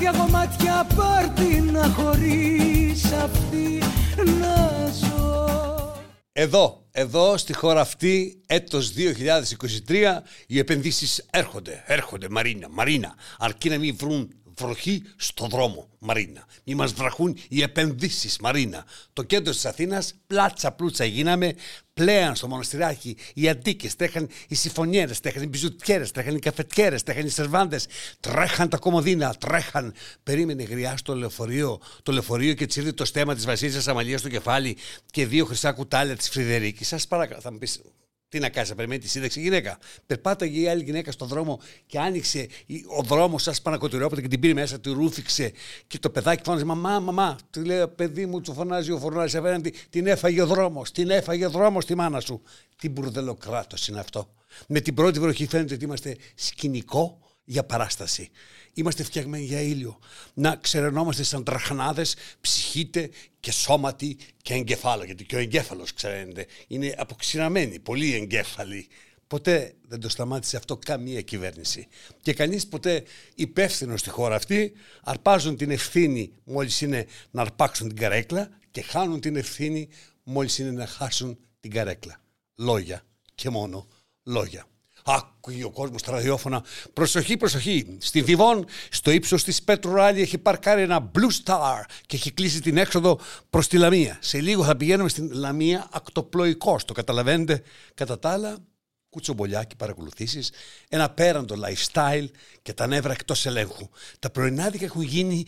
καρδιά κομμάτια πάρτι να χωρίς αυτή να ζω. Εδώ, εδώ στη χώρα αυτή, έτος 2023, οι επενδύσεις έρχονται, έρχονται Μαρίνα, Μαρίνα, αρκεί να μην βρουν βροχή στο δρόμο, Μαρίνα. Μη μας βραχούν οι επενδύσεις, Μαρίνα. Το κέντρο της Αθήνας, πλάτσα πλούτσα γίναμε, πλέον στο μοναστηράκι οι αντίκες, τρέχαν οι συμφωνιέρες, τρέχαν οι μπιζουτιέρες, τρέχαν οι καφετιέρες, τρέχαν οι σερβάντες, τρέχαν τα κομμωδίνα, τρέχαν. Περίμενε γριά στο λεωφορείο, το λεωφορείο και τσίρδει το στέμα της Βασίλισσας Αμαλίας στο κεφάλι και δύο χρυσά κουτάλια της Φρυδερίκης. Σας παρακαλώ, θα μου πεις, τι να κάνεις, να περιμένει τη σύνταξη γυναίκα. Περπάταγε η άλλη γυναίκα στον δρόμο και άνοιξε ο δρόμος σα πανακοτηριόπατα και την πήρε μέσα, τη ρούφηξε και το παιδάκι φώναζε Μαμά, μαμά. Του λέει παιδί μου, του φωνάζει ο φορνάρη απέναντι. Την έφαγε ο δρόμος, την έφαγε ο δρόμος τη μάνα σου. Τι μπουρδελοκράτος είναι αυτό. Με την πρώτη βροχή φαίνεται ότι είμαστε σκηνικό για παράσταση. Είμαστε φτιαγμένοι για ήλιο. Να ξερενόμαστε σαν τραχανάδες, ψυχείτε και σώματι και εγκεφάλο. Γιατί και ο εγκέφαλος, ξέρετε, είναι αποξηραμένοι, πολύ εγκέφαλοι. Ποτέ δεν το σταμάτησε αυτό καμία κυβέρνηση. Και κανείς ποτέ υπεύθυνος στη χώρα αυτή αρπάζουν την ευθύνη μόλις είναι να αρπάξουν την καρέκλα και χάνουν την ευθύνη μόλις είναι να χάσουν την καρέκλα. Λόγια και μόνο λόγια. Άκουγε ο κόσμος τα ραδιόφωνα. Προσοχή, προσοχή. Στην Βιβόν, στο ύψος της Πέτρου Ράλι, έχει παρκάρει ένα Blue Star και έχει κλείσει την έξοδο προς τη Λαμία. Σε λίγο θα πηγαίνουμε στην Λαμία ακτοπλοϊκό. Το καταλαβαίνετε. Κατά τα άλλα, κουτσομπολιάκι παρακολουθήσεις, ένα πέραντο lifestyle και τα νεύρα εκτός ελέγχου. Τα πρωινάδικα έχουν γίνει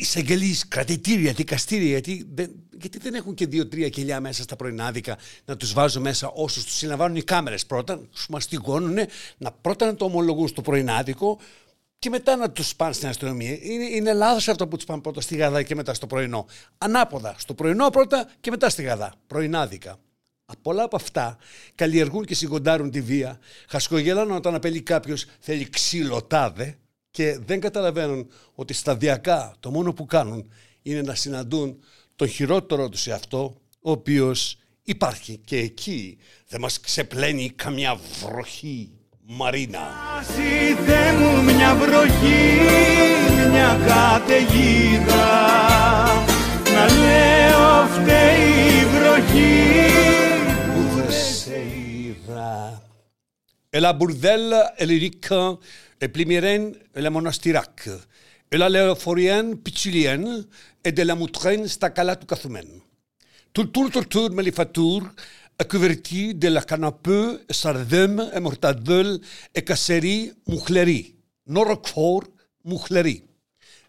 εισαγγελείς, κρατητήρια, δικαστήρια, γιατί δεν, γιατί δεν έχουν και δύο-τρία κιλιά μέσα στα πρωινάδικα να τους βάζουν μέσα όσους τους συλλαμβάνουν οι κάμερες πρώτα, τους μαστιγώνουν, να πρώτα να το ομολογούν στο πρωινάδικο και μετά να τους πάνε στην αστυνομία. Είναι, είναι λάθος αυτό που τους πάνε πρώτα στη Γαδά και μετά στο πρωινό. Ανάποδα. Στο πρωινό πρώτα και μετά στη Γαδά. Πρωινάδικα. Πολλά από αυτά καλλιεργούν και συγκοντάρουν τη βία, χασκογελάνε όταν απελεί κάποιος θέλει ξύλο τάδε και δεν καταλαβαίνουν ότι σταδιακά το μόνο που κάνουν είναι να συναντούν τον χειρότερο τους σε αυτό, ο οποίος υπάρχει και εκεί. Δεν μας ξεπλένει καμιά βροχή Μαρίνα. Άσε μου μια βροχή, μια καταιγίδα. Να λέω φταίει η βροχή la Bourdelle et lyrique, et Plimérène et la Monastirac, et la Léophorienne Pitsulienne, et de la Moutraine Stacalatou-Kathoumène. Tout tour, tout tour, mais les fatures, accuverti de la canapeu, sardem, et mortadelle, et casseri, mouchleri, no roquefort, mouchleri.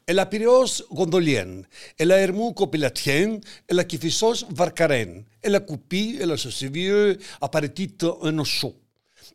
Et la Pyréos gondolienne, et la Hermou copilatienne, et la Kifissos varcarène, et la coupie, et la saucivieux, apparatit en osso.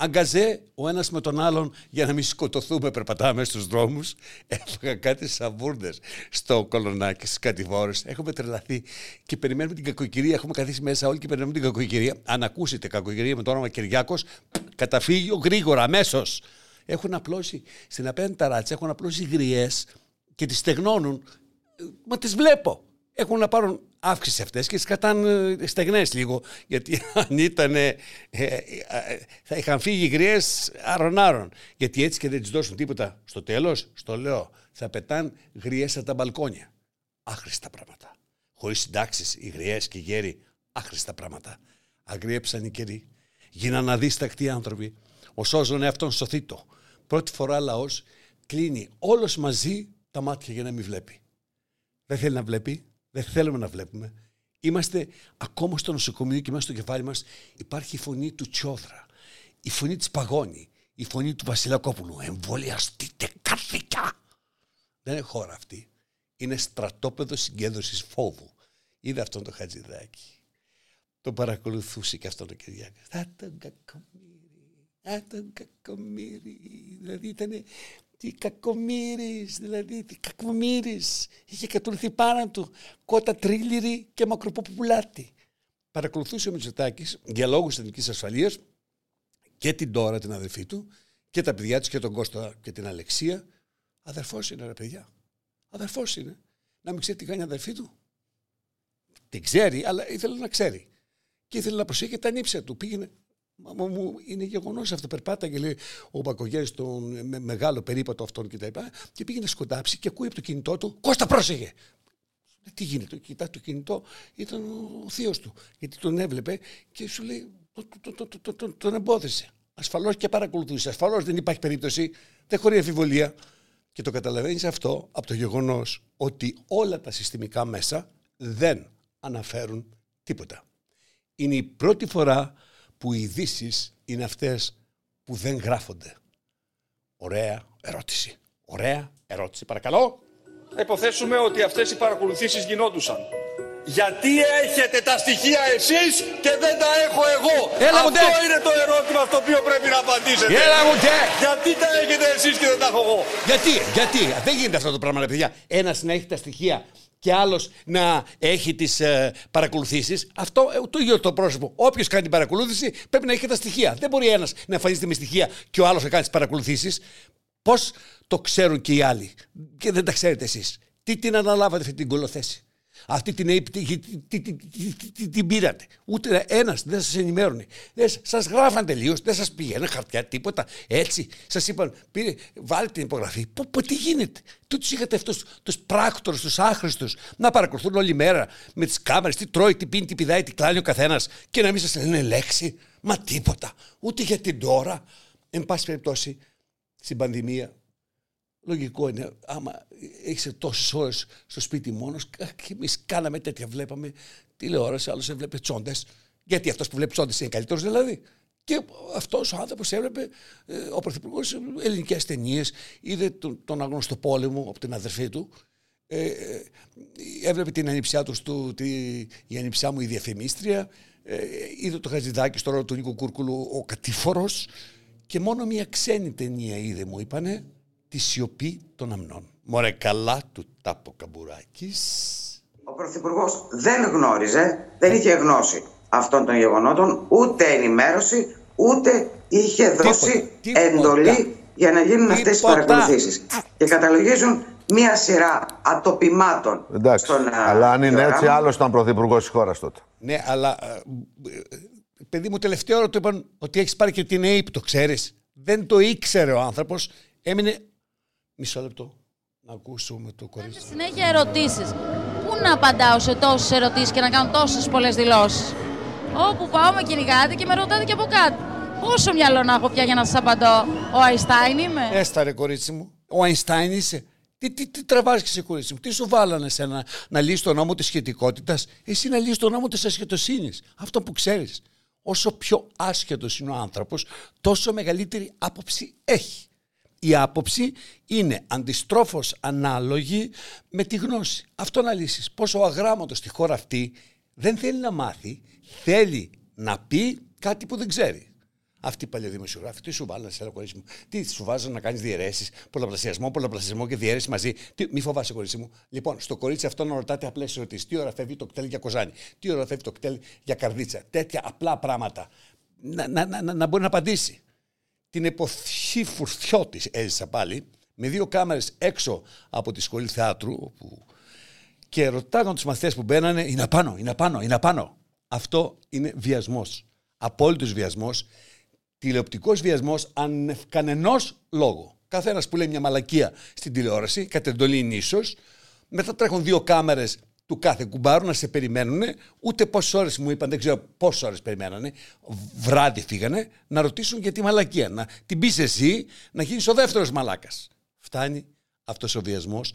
Αγκαζέ ο ένας με τον άλλον για να μην σκοτωθούμε, περπατάμε στους δρόμους. Έφαγα κάτι σαβούρδε στο κολονάκι, στις κατηφόρες. Έχουμε τρελαθεί και περιμένουμε την κακοκαιρία. Έχουμε καθίσει μέσα όλοι και περιμένουμε την κακοκαιρία. Αν ακούσετε κακοκαιρία με το όνομα Κυριάκος, καταφύγει γρήγορα, αμέσως. Έχουν απλώσει στην απέναντι ταράτσα, έχουν απλώσει γριές και τις στεγνώνουν. Μα τις βλέπω. Έχουν να πάρουν αύξηση αυτές και τις κρατάνε στεγνές λίγο γιατί αν ήταν ε, ε, θα είχαν φύγει γριές άρων-άρων γιατί έτσι και δεν τις δώσουν τίποτα. Στο τέλος, στο λέω θα πετάν γριές από τα μπαλκόνια. Άχρηστα πράγματα. Χωρίς συντάξεις οι γριές και οι γέροι άχρηστα πράγματα. Αγριέψαν οι καιροί. Γίναν αδίστακτοι άνθρωποι. Ο σώζον εαυτόν σωθήτο πρώτη φορά λαός κλείνει όλος μαζί τα μάτια για να μην βλέπει. Δεν θέλει να βλέπει δεν θέλουμε να βλέπουμε. Είμαστε ακόμα στο νοσοκομείο και μέσα στο κεφάλι μας υπάρχει η φωνή του Τσιόδρα, η φωνή της Παγώνη, η φωνή του Βασιλακόπουλου. Εμβολιαστείτε καθηκά. Δεν είναι χώρα αυτή. Είναι στρατόπεδο συγκέντρωσης φόβου. Είδε αυτόν το χατζηδάκι. Το παρακολουθούσε και αυτόν τον Κυριάκο. Θα τον κακομύρι. Θα τον κακομύρι. Δηλαδή ήταν τι κακομύρης, δηλαδή τι κακομύρης. Είχε κατουρθεί πάνω του κότα τρίλιρη και μακροποπουλάτη. Παρακολουθούσε ο Μητσοτάκης για λόγους εθνικής ασφαλείας και την τώρα την αδερφή του και τα παιδιά της και τον Κώστα και την Αλεξία. Αδερφός είναι, ρε παιδιά. Αδερφός είναι. Να μην ξέρει τι κάνει η αδερφή του. Την ξέρει, αλλά ήθελε να ξέρει. Και ήθελε να προσέχει τα νύψια του. Πήγαινε. Μα μου είναι γεγονός αυτό. Περπάταγε λέει, ο Μπακογιάννης τον με, μεγάλο περίπατο αυτόν και τα λοιπά. Και πήγαινε να σκοντάψει και ακούει από το κινητό του. Κώστα, πρόσεχε! Ε, τι γίνεται, κοιτά το κινητό, ήταν ο θείος του. Γιατί τον έβλεπε και σου λέει, τον εμπόδισε. Ασφαλώς και παρακολουθούσε. Ασφαλώς δεν υπάρχει περίπτωση, δεν χωρεί αμφιβολία. Και το καταλαβαίνεις αυτό από το γεγονός ότι όλα τα συστημικά μέσα δεν αναφέρουν τίποτα. Είναι η πρώτη φορά που οι ειδήσεις είναι αυτές που δεν γράφονται. Ωραία ερώτηση. Ωραία ερώτηση. Παρακαλώ. Υποθέσουμε ότι αυτές οι παρακολουθήσεις γινόντουσαν. Γιατί έχετε τα στοιχεία εσείς και δεν τα έχω εγώ; Έλα Αυτό είναι το ερώτημα στο οποίο πρέπει να απαντήσετε. Έλα μου Γιατί τα έχετε εσείς και δεν τα έχω εγώ; Γιατί, γιατί. Δεν γίνεται αυτό το πράγμα, παιδιά. Ένας να έχει τα στοιχεία και άλλος να έχει τις ε, παρακολουθήσεις. Αυτό ε, το ίδιο το πρόσωπο. Όποιος κάνει την παρακολούθηση πρέπει να έχει και τα στοιχεία. Δεν μπορεί ένας να εμφανίζεται με στοιχεία και ο άλλος να κάνει τις παρακολουθήσεις. Πώς το ξέρουν και οι άλλοι; Και δεν τα ξέρετε εσείς. Τι την αναλάβατε αυτή την κολοθέση; Αυτή την την πήρατε. Ούτε ένας δεν σας ενημέρωνε. Σας γράφαν τελείως, δεν σας πήγαινε χαρτιά, τίποτα. Έτσι. Σας είπαν, πήρε, βάλτε την υπογραφή. Πω, τι γίνεται; Τους είχατε αυτούς τους πράκτορου, τους άχρηστους, να παρακολουθούν όλη μέρα με τις κάμερες, τι τρώει, τι πίνει, τι πηδάει, τι κλάνει ο καθένας και να μην σας λένε λέξη; Μα τίποτα. Ούτε για την τώρα. Εν πάση περιπτώσει, στην πανδημία Λογικό είναι, άμα έχεις τόσες ώρες στο σπίτι μόνος, και εμείς κάναμε τέτοια. Βλέπαμε τηλεόραση, άλλος έβλεπε τσόντες. Γιατί αυτός που βλέπει τσόντες είναι καλύτερος δηλαδή. Και αυτός ο άνθρωπος έβλεπε, ε, ο Πρωθυπουργός, ελληνικές ταινίες, είδε τον, τον αγνωστό πόλεμο από την αδερφή του. Ε, ε, έβλεπε την ανιψιά τους, του τη, η ανιψιά μου η διαφημίστρια. Ε, είδε το Χατζηδάκι στο ρόλο του Νίκο Κούρκουλου, ο κατήφορο. Και μόνο μια ξένη ταινία είδε, μου είπανε, τη σιωπή των αμνών. Μωρέ καλά του Τάπο Καμπουράκης. Ο Πρωθυπουργός δεν γνώριζε, δεν είχε γνώση αυτών των γεγονότων, ούτε ενημέρωση, ούτε είχε δώσει τίποτα, εντολή για να γίνουν αυτές οι παρακολουθήσεις. Και καταλογίζουν μία σειρά ατοπιμάτων. Εντάξει, στον, αλλά αν είναι έτσι, άλλος ήταν πρωθυπουργός της χώρας τότε. Ναι, αλλά ε, παιδί μου, τελευταία ώρα του είπαν ότι έχεις πάρει και την ΑΕΠ, το ξέρεις. Δεν το ήξερε ο άνθρωπος. Έμεινε Μισό λεπτό. Να ακούσουμε το κορίτσι. Συνέχεια ερωτήσεις. Πού να απαντάω σε τόσες ερωτήσεις και να κάνω τόσες πολλές δηλώσεις; Όπου πάω με κυνηγάτε και με ρωτάτε και από κάτω. Πόσο μυαλό να έχω πια για να σας απαντώ; Ο Αϊστάιν είμαι. Έστα ρε κορίτσι μου. Ο Αϊνστάιν είσαι. Τι, τι, τι τραβάς και σε κορίτσι μου; Τι σου βάλανε σε να, να λύσει τον νόμο της σχετικότητας; Εσύ να λύσεις τον νόμο της ασχετοσύνης. Αυτό που ξέρεις. Όσο πιο άσχετος είναι ο άνθρωπος, τόσο μεγαλύτερη άποψη έχει η άποψη είναι αντιστρόφως ανάλογη με τη γνώση. Αυτό να λύσεις. Πόσο ο αγράμματος στη χώρα αυτή δεν θέλει να μάθει, θέλει να πει κάτι που δεν ξέρει. Αυτή η παλιά δημοσιογράφη, τι σου βάλανε σε ένα κορίτσι μου, τι σου βάζανε να κάνεις διαιρέσεις, πολλαπλασιασμό, πολλαπλασιασμό και διαιρέσεις μαζί. Τι, μη φοβάσαι, κορίτσι μου. Λοιπόν, στο κορίτσι αυτό να ρωτάτε απλές ερωτήσεις. Τι ώρα φεύγει το κτέλ για κοζάνι, τι ώρα φεύγει το κτέλ για καρδίτσα; Τέτοια απλά πράγματα. Να, να, να, να μπορεί να απαντήσει την εποχή Φουρθιώτης έζησα πάλι, με δύο κάμερες έξω από τη σχολή θεάτρου, όπου... και ρωτάγαν τους μαθητές που μπαίνανε, είναι απάνω, είναι απάνω, είναι απάνω. Αυτό είναι βιασμός. Απόλυτος βιασμός. Τηλεοπτικός βιασμός αν κανενός λόγο. Καθένας που λέει μια μαλακία στην τηλεόραση, κατ' εντολή νήσος, μετά τρέχουν δύο κάμερες του κάθε κουμπάρου να σε περιμένουν, ούτε πόσες ώρες μου είπαν, δεν ξέρω πόσες ώρες περιμένανε. Βράδυ φύγανε να ρωτήσουν για τη μαλακία. Να την πεις εσύ να γίνεις ο δεύτερος μαλάκας. Φτάνει αυτός ο βιασμός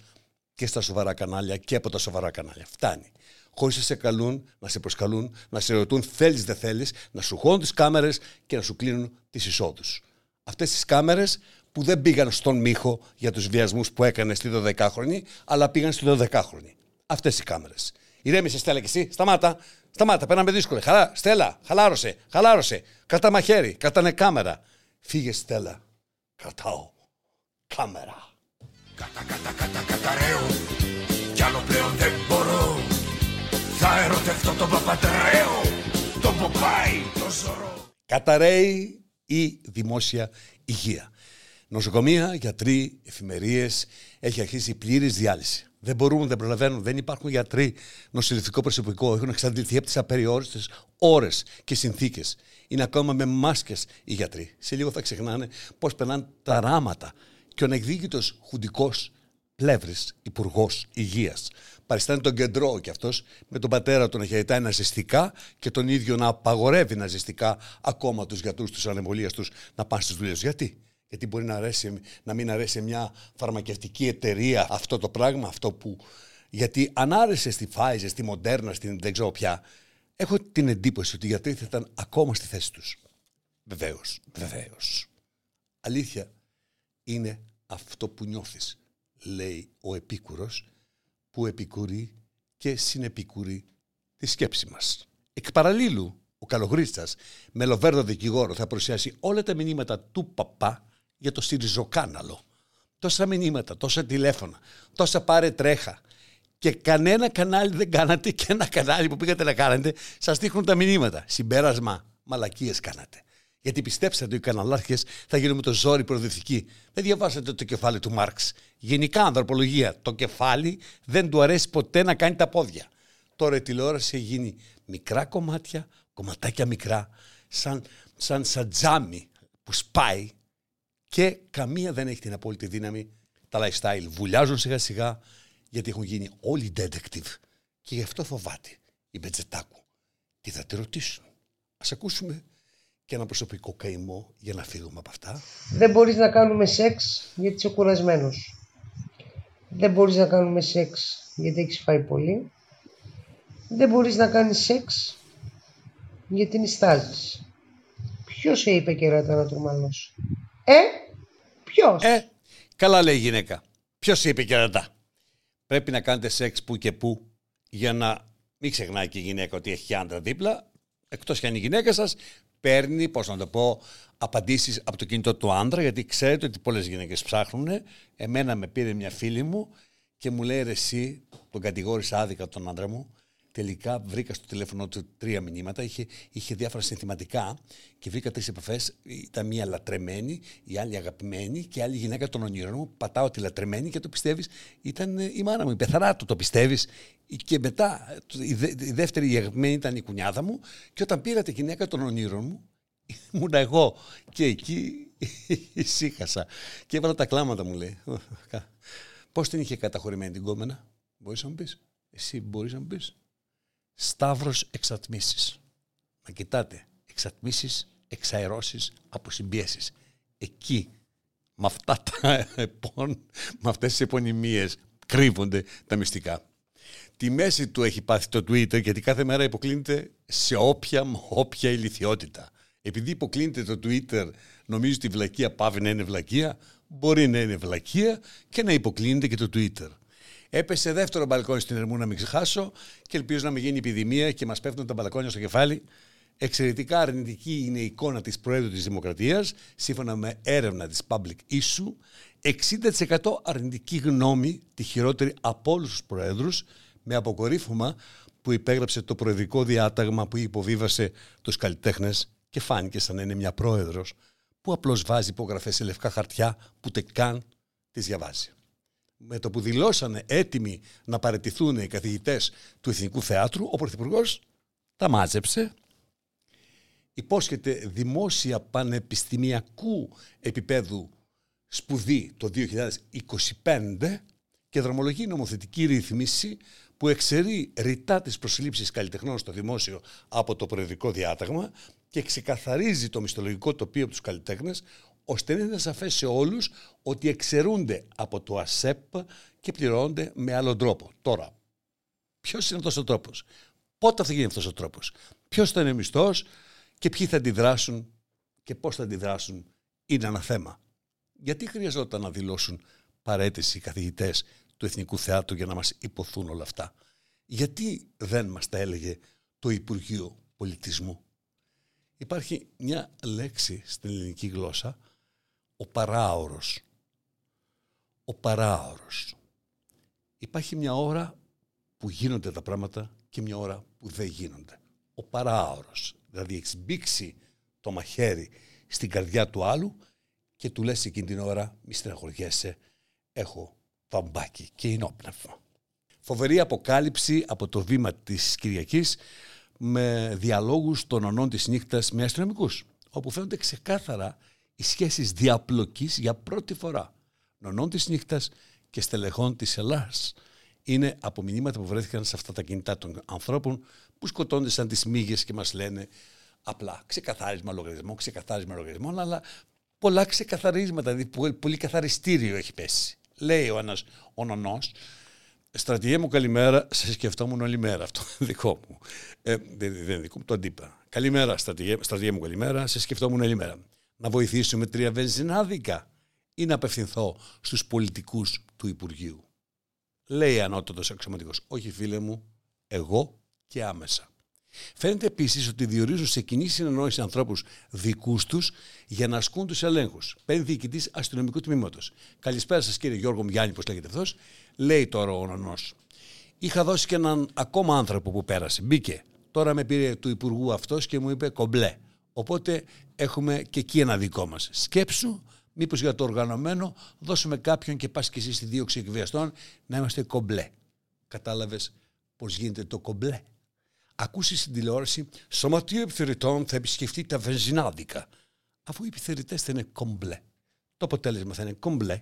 και στα σοβαρά κανάλια και από τα σοβαρά κανάλια. Φτάνει. Χωρίς να σε καλούν, να σε προσκαλούν, να σε ρωτούν θέλεις δεν θέλεις, να σου χώνουν τις κάμερες και να σου κλείνουν τις εισόδους. Αυτές τις κάμερες που δεν πήγαν στον μύχο για τους βιασμούς που έκανε στη 12χρονη, αλλά πήγαν στη 12χρονη αυτές οι κάμερες. Ηρέμησε, Στέλλα, και εσύ. Σταμάτα. Σταμάτα. Πέραμε δύσκολα. Χαλά, Στέλλα, χαλάρωσε. Χαλάρωσε. Κρατά μαχαίρι. Κρατάνε κάμερα. Φύγε, Στέλλα. Κρατάω κάμερα. Κατα, κατα, κατα, καταραίω. Κι άλλο πλέον δεν μπορώ. Θα ερωτευτώ τον Παπατρέο. Τον Ποπάι, τον Ζωρό. Καταραίει η δημόσια υγεία. Νοσοκομεία, γιατροί, εφημερίες, έχει αρχίσει η πλήρης διάλυση. Δεν μπορούν, δεν προλαβαίνουν, δεν υπάρχουν γιατροί, νοσηλευτικό προσωπικό. Έχουν εξαντληθεί από τις απεριόριστες ώρες και συνθήκες. Είναι ακόμα με μάσκες οι γιατροί. Σε λίγο θα ξεχνάνε πώς περνάνε τα ράματα. Και ο ανεκδίκητος χουντικός πλεύρης υπουργός υγείας παριστάνει τον κεντρό κι αυτός με τον πατέρα του να χαιρετάει ναζιστικά και τον ίδιο να απαγορεύει ναζιστικά ακόμα τους γιατρούς τους ανεμβολίας τους να πάνε στις δουλειές. Γιατί; Γιατί μπορεί να, αρέσει, να μην αρέσει μια φαρμακευτική εταιρεία αυτό το πράγμα, αυτό που. Γιατί αν άρεσε στη Pfizer, στη Moderna, στην δεν ξέρω πια, έχω την εντύπωση ότι οι γιατροί θα ήταν ακόμα στη θέση τους. Βεβαίως, βεβαίως. Αλήθεια είναι αυτό που νιώθεις, λέει ο Επίκουρος που επικουρεί και συνεπικουρεί τη σκέψη μας. Εκ παραλίλου, ο Καλογρίστας με λοβέρδο δικηγόρο θα παρουσιάσει όλα τα μηνύματα του παπά για το Σιριζοκάναλο. Τόσα μηνύματα, τόσα τηλέφωνα, τόσα πάρε τρέχα. Και κανένα κανάλι δεν κάνατε και ένα κανάλι που πήγατε να κάνετε σας δείχνουν τα μηνύματα. Συμπέρασμα, μαλακίες κάνατε. Γιατί πιστέψατε ότι οι καναλάρχες θα γίνουν με το ζόρι προοδευτικοί. Δεν διαβάσατε το κεφάλι του Μάρξ. Γενικά, ανθρωπολογία. Το κεφάλι δεν του αρέσει ποτέ να κάνει τα πόδια. Τώρα η τηλεόραση έχει γίνει μικρά κομμάτια, κομματάκια μικρά, σαν, σαν, σαν τζάμι που σπάει και καμία δεν έχει την απόλυτη δύναμη. Τα lifestyle βουλιάζουν σιγά σιγά γιατί έχουν γίνει όλοι detective και γι' αυτό φοβάται η Μπετζετάκου. Τι θα τη ρωτήσουν; Ας ακούσουμε και ένα προσωπικό καημό για να φύγουμε από αυτά. Δεν μπορείς να κάνουμε σεξ γιατί είσαι κουρασμένος. Δεν μπορείς να κάνουμε σεξ γιατί έχεις φάει πολύ. Δεν μπορείς να κάνεις σεξ γιατί νιστάζεις. Ποιος σε είπε κεράτα να τρομαλώσει. Ε, ποιος; Ε, καλά λέει η γυναίκα. Ποιος σε είπε κερατά. Πρέπει να κάνετε σεξ που και που για να μην ξεχνάει και η γυναίκα ότι έχει άντρα δίπλα. Εκτός και αν η γυναίκα σας παίρνει, πώς να το πω, απαντήσεις από το κινητό του άντρα, γιατί ξέρετε ότι πολλές γυναίκες ψάχνουν. Εμένα με πήρε μια φίλη μου και μου λέει, ρε εσύ, τον κατηγόρησα άδικα τον άντρα μου, τελικά βρήκα στο τηλέφωνο του τρία μηνύματα, είχε, είχε διάφορα συνθηματικά και βρήκα τρεις επαφές. Ήταν μία λατρεμένη, η άλλη αγαπημένη και η άλλη γυναίκα των ονείρων μου. Πατάω τη λατρεμένη και το πιστεύεις, ήταν η μάνα μου, η πεθαρά του, το πιστεύεις. Και μετά, η, δε, η δεύτερη η αγαπημένη ήταν η κουνιάδα μου και όταν πήρα τη γυναίκα των ονείρων μου, ήμουν εγώ και εκεί ησύχασα. Και έβαλα τα κλάματα μου, λέει. Πώς την είχε καταχωρημένη την κόμενα, μπορείς να μου πεις; Εσύ μπορείς να μου πεις; Σταύρος εξατμίσεις. Να κοιτάτε, εξατμίσεις, εξαερώσεις, αποσυμπίεσεις. Εκεί, με αυτά τα επών, με αυτές τις επωνυμίες, κρύβονται τα μυστικά. Τη μέση του έχει πάθει το Twitter γιατί κάθε μέρα υποκλίνεται σε όποια, όποια ηλικιότητα. Επειδή υποκλίνεται το Twitter, νομίζω ότι η βλακεία πάβει να είναι βλακεία, μπορεί να είναι βλακεία και να υποκλίνεται και το Twitter. Έπεσε δεύτερο μπαλκόνι στην Ερμού να μην ξεχάσω και ελπίζω να μην γίνει επιδημία και μας πέφτουν τα μπαλκόνια στο κεφάλι. Εξαιρετικά αρνητική είναι η εικόνα της Προέδρου της Δημοκρατίας, σύμφωνα με έρευνα της Public Issue. 60% αρνητική γνώμη, τη χειρότερη από όλους τους Προέδρους, με αποκορύφωμα που υπέγραψε το προεδρικό διάταγμα που υποβίβασε τους καλλιτέχνες και φάνηκε σαν να είναι μια πρόεδρος που απλώς βάζει υπογραφές σε λευκά χαρτιά που ούτε καν τις διαβάζει με το που δηλώσανε έτοιμοι να παρετηθούν οι καθηγητές του Εθνικού Θεάτρου, ο Πρωθυπουργός τα μάζεψε, υπόσχεται δημόσια πανεπιστημιακού επίπεδου σπουδή το 2025 και δρομολογεί νομοθετική ρύθμιση που εξαιρεί ρητά τις προσλήψεις καλλιτεχνών στο δημόσιο από το προεδρικό διάταγμα και ξεκαθαρίζει το μισθολογικό τοπίο από τους καλλιτέχνες ώστε να είναι σαφές σε όλους ότι εξαιρούνται από το ΑΣΕΠ και πληρώνονται με άλλον τρόπο. Τώρα, ποιος είναι αυτός ο τρόπος, πότε θα γίνει αυτός ο τρόπος, ποιος θα είναι μισθός και ποιοι θα αντιδράσουν και πώς θα αντιδράσουν είναι ένα θέμα. Γιατί χρειαζόταν να δηλώσουν παρέτηση οι καθηγητές του Εθνικού Θεάτρου για να μας υποθούν όλα αυτά; Γιατί δεν μας τα έλεγε το Υπουργείο Πολιτισμού; Υπάρχει μια λέξη στην ελληνική γλώσσα ο παράωρος. Ο παράωρος. Υπάρχει μια ώρα που γίνονται τα πράγματα και μια ώρα που δεν γίνονται. Ο παράωρος. Δηλαδή έχεις μπήξει το μαχαίρι στην καρδιά του άλλου και του λες εκείνη την ώρα μη στεναχωριέσαι, έχω βαμπάκι και ενόπνευμα. Φοβερή αποκάλυψη από το βήμα της Κυριακής με διαλόγους των ονών της νύχτας με αστυνομικούς, όπου φαίνονται ξεκάθαρα οι σχέσεις διαπλοκής για πρώτη φορά νονών της νύχτας και στελεχών της Ελλάς. Είναι από μηνύματα που βρέθηκαν σε αυτά τα κινητά των ανθρώπων που σκοτώνται σαν τις μύγες και μας λένε απλά ξεκαθάρισμα λογαριασμών, ξεκαθάρισμα λογαριασμών, αλλά πολλά ξεκαθαρίσματα, δηλαδή πολύ καθαριστήριο έχει πέσει. Λέει ο ένας ο νονός, Στρατηγέ μου καλημέρα, σε σκεφτόμουν όλη μέρα. Αυτό είναι δικό μου. Ε, δεν είναι δικό μου, το αντίπα. Καλημέρα, στρατηγέ, μου καλημέρα, σε σκεφτόμουν όλη μέρα. Να βοηθήσουμε τρία βενζινάδικα ή να απευθυνθώ στους πολιτικούς του Υπουργείου. Λέει ανώτατος αξιωματικός, όχι φίλε μου, εγώ και άμεσα. Φαίνεται επίσης ότι διορίζουν σε κοινή συνεννόηση ανθρώπους δικούς τους για να ασκούν τους ελέγχους. Παίρνει διοικητής αστυνομικού τμήματος. Καλησπέρα σας, κύριε Γιώργο Μιάννη, πώ λέγεται αυτός. Λέει τώρα ο Νονό. Είχα δώσει και έναν ακόμα άνθρωπο που πέρασε. Μπήκε. Τώρα με πήρε του Υπουργού αυτός και μου είπε κομπλέ. Οπότε έχουμε και εκεί ένα δικό μας. Σκέψου, μήπως για το οργανωμένο δώσουμε κάποιον και πας και εσύ στη δίωξη εκβιαστών να είμαστε κομπλέ. Κατάλαβες πώς γίνεται το κομπλέ; Ακούσεις στην τηλεόραση Σωματείο Επιθεωρητών θα επισκεφτεί τα βενζινάδικα. Αφού οι επιθεωρητές θα είναι κομπλέ. Το αποτέλεσμα θα είναι κομπλέ.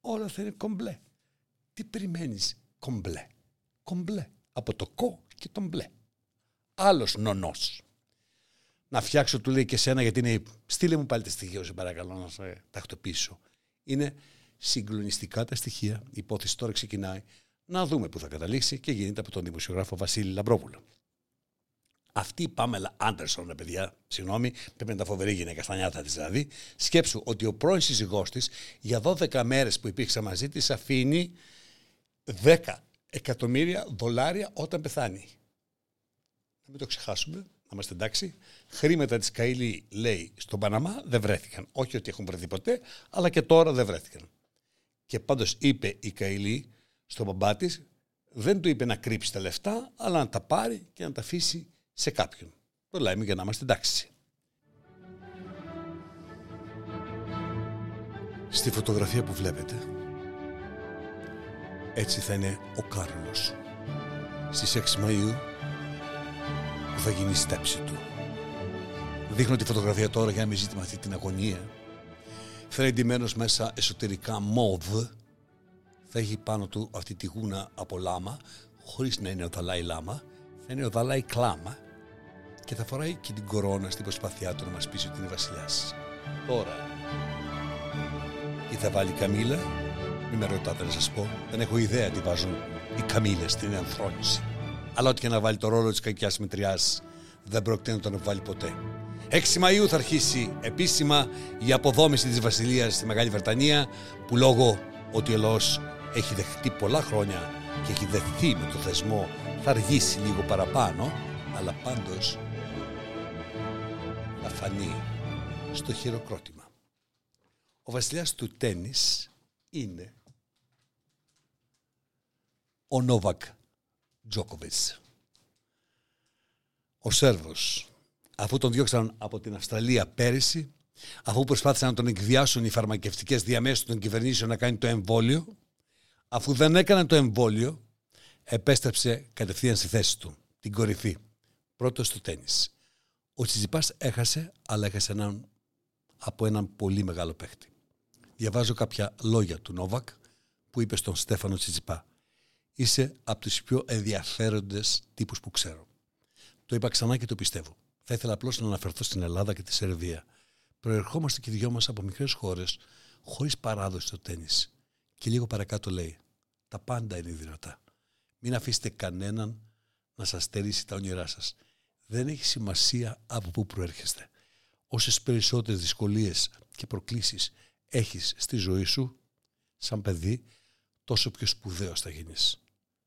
Όλα θα είναι κομπλέ. Τι περιμένεις κομπλέ; Κομπλέ. Από το κο και το μπλε. Άλλος νονός. Να φτιάξω, του λέει και σένα, γιατί είναι. Στείλε μου πάλι τα στοιχεία, σε παρακαλώ, να σε τακτοποιήσω. Είναι συγκλονιστικά τα στοιχεία. Η υπόθεση τώρα ξεκινάει. Να δούμε πού θα καταλήξει και γίνεται από τον δημοσιογράφο Βασίλη Λαμπρόπουλο. Αυτή η Πάμελα Άντερσον, ρε παιδιά, συγγνώμη, πρέπει να είναι τα φοβερή γυναίκα, στα νιάτα της δηλαδή. Σκέψου ότι ο πρώην σύζυγός της για 12 μέρες που υπήρξε μαζί της αφήνει 10 εκατομμύρια δολάρια όταν πεθάνει. Να μην το ξεχάσουμε, να είμαστε εντάξει. Χρήματα της Καήλη, λέει, στον Παναμά δεν βρέθηκαν. Όχι ότι έχουν βρεθεί ποτέ, αλλά και τώρα δεν βρέθηκαν. Και πάντως είπε η Καήλη στον μπαμπά της, δεν του είπε να κρύψει τα λεφτά, αλλά να τα πάρει και να τα αφήσει σε κάποιον. Το λέμε για να είμαστε εντάξει. Στη φωτογραφία που βλέπετε, έτσι θα είναι ο Κάρλος. Στις 6 Μαΐου που θα γίνει η στέψη του. Δείχνω τη φωτογραφία τώρα για να μην ζήτημα αυτή την αγωνία. Θα είναι εντυμένος μέσα εσωτερικά μόβ. Θα έχει πάνω του αυτή τη γούνα από λάμα, χωρίς να είναι ο Δαλάη Λάμα. Θα είναι ο Δαλάη Κλάμα και θα φοράει και την κορώνα στην προσπάθειά του να μας πείσει ότι είναι βασιλιάς. Τώρα, τι θα βάλει η Καμίλα, μην με ρωτάτε να σας πω, δεν έχω ιδέα τι βάζουν οι Καμίλες στην ενθρόνηση. Αλλά ό,τι και να βάλει το ρόλο της κακιάς μετριάς, δεν πρόκειται να τον βάλει ποτέ. 6 Μαΐου θα αρχίσει επίσημα η αποδόμηση της βασιλείας στη Μεγάλη Βρετανία που λόγω ότι ο λαός έχει δεχτεί πολλά χρόνια και έχει δεχθεί με το θεσμό θα αργήσει λίγο παραπάνω αλλά πάντως φανεί στο χειροκρότημα. Ο βασιλιάς του τένις είναι ο Νόβακ Τζόκοβιτς. Ο Σέρβος, αφού τον διώξαν από την Αυστραλία πέρυσι, αφού προσπάθησαν να τον εκβιάσουν οι φαρμακευτικές διαμέσου των κυβερνήσεων να κάνει το εμβόλιο, αφού δεν έκανε το εμβόλιο, επέστρεψε κατευθείαν στη θέση του, την κορυφή, πρώτος στο τένις. Ο Τσιτσιπάς έχασε, αλλά έχασε έναν, από έναν πολύ μεγάλο παίχτη. Διαβάζω κάποια λόγια του Νόβακ που είπε στον Στέφανο Τσιτσιπά. Είσαι από τους πιο ενδιαφέροντες τύπους που ξέρω. Το είπα ξανά και το πιστεύω. Θα ήθελα απλώς να αναφερθώ στην Ελλάδα και τη Σερβία. Προερχόμαστε και οι δυο μας από μικρές χώρες, χωρίς παράδοση στο τέννη. Και λίγο παρακάτω λέει: Τα πάντα είναι δυνατά. Μην αφήσετε κανέναν να σας στερήσει τα όνειρά σας δεν έχει σημασία από πού προέρχεστε. Όσες περισσότερες δυσκολίες και προκλήσεις έχεις στη ζωή σου, σαν παιδί, τόσο πιο σπουδαίος θα γίνεις.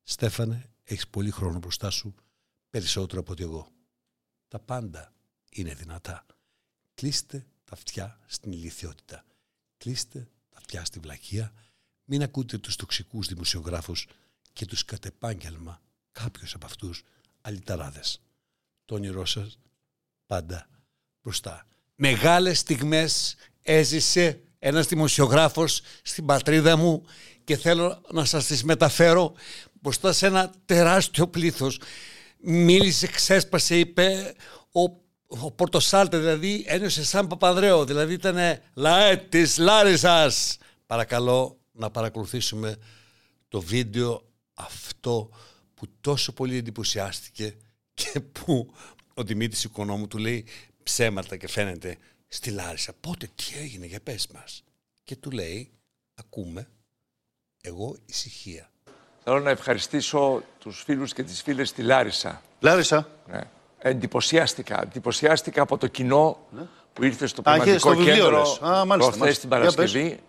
Στέφανε, έχεις πολύ χρόνο μπροστά σου, περισσότερο από ότι εγώ. Τα πάντα είναι δυνατά. Κλείστε τα αυτιά στην ηλικιότητα. Κλείστε τα αυτιά στη βλακεία. Μην ακούτε τους τοξικούς δημοσιογράφους και τους κατεπάγγελμα κάποιους από αυτούς αλυταράδες το όνειρό σας πάντα μπροστά. Μεγάλες στιγμές έζησε ένας δημοσιογράφος στην πατρίδα μου και θέλω να σας τις μεταφέρω μπροστά σε ένα τεράστιο πλήθος. Μίλησε, ξέσπασε, είπε ο, ο Πορτοσάλτε, δηλαδή ένιωσε σαν Παπανδρέο, δηλαδή ήταν λαέ της Λάρισας. Παρακαλώ να παρακολουθήσουμε το βίντεο αυτό που τόσο πολύ εντυπωσιάστηκε και που ο Δημήτρης Οικονόμου του λέει ψέματα και φαίνεται στη Λάρισα. Πότε, τι έγινε, για πες μας. Και του λέει, ακούμε, εγώ ησυχία. Θέλω να ευχαριστήσω τους φίλους και τις φίλες στη Λάρισα. Λάρισα. Ναι. Εντυπωσιάστηκα. Εντυπωσιάστηκα από το κοινό ναι. που ήρθε στο Α, πνευματικό στο βιβλίο κέντρο λες. Α, μάλιστα, προχθές μάλιστα. την Για Παρασκευή.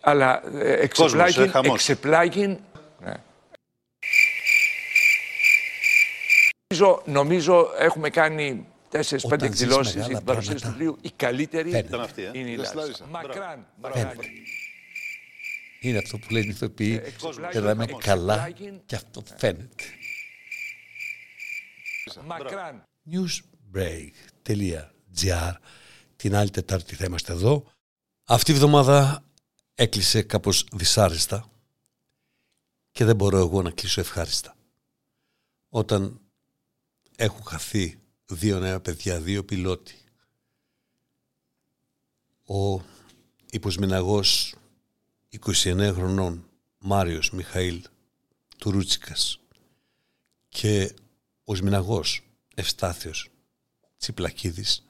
Αλλά ε, εξεπλάγιν, ε, χαμός. εξεπλάγιν ναι. Νομίζω, νομίζω έχουμε κάνει 4-5 Όταν ζεις εκδηλώσεις για μεγάλα την παρουσίαση του πράγματα, βιβλίου. Η καλύτερη φαίνεται. Ήταν αυτή, ε. είναι η Λες Λάρισα. Λάρισα. Μακράν. Φαίνεται. μακράν. Είναι αυτό που λένε οι ηθοποιοί εξεπλάγει και να είμαι χαμός. καλά Εξεπλάγει. και αυτό φαίνεται. Μακράν. newsbreak.gr Την άλλη Τετάρτη θα είμαστε εδώ. Αυτή η εβδομάδα έκλεισε κάπως δυσάρεστα και δεν μπορώ εγώ να κλείσω ευχάριστα. Όταν έχουν χαθεί δύο νέα παιδιά, δύο πιλότοι. Ο υποσμηναγός 29 χρονών Μάριος Μιχαήλ Τουρούτσικας. Και ο Σμιναγός Ευστάθιος Τσιπλακίδης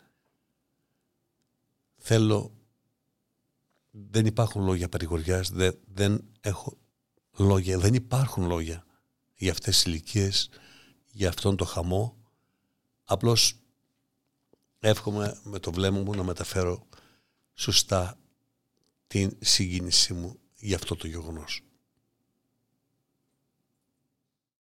θέλω δεν υπάρχουν λόγια παρηγοριάς δεν, δεν έχω λόγια δεν υπάρχουν λόγια για αυτές τις ηλικίες, για αυτόν το χαμό. Απλώς εύχομαι με το βλέμμα μου να μεταφέρω σωστά την συγκίνησή μου για αυτό το γεγονός.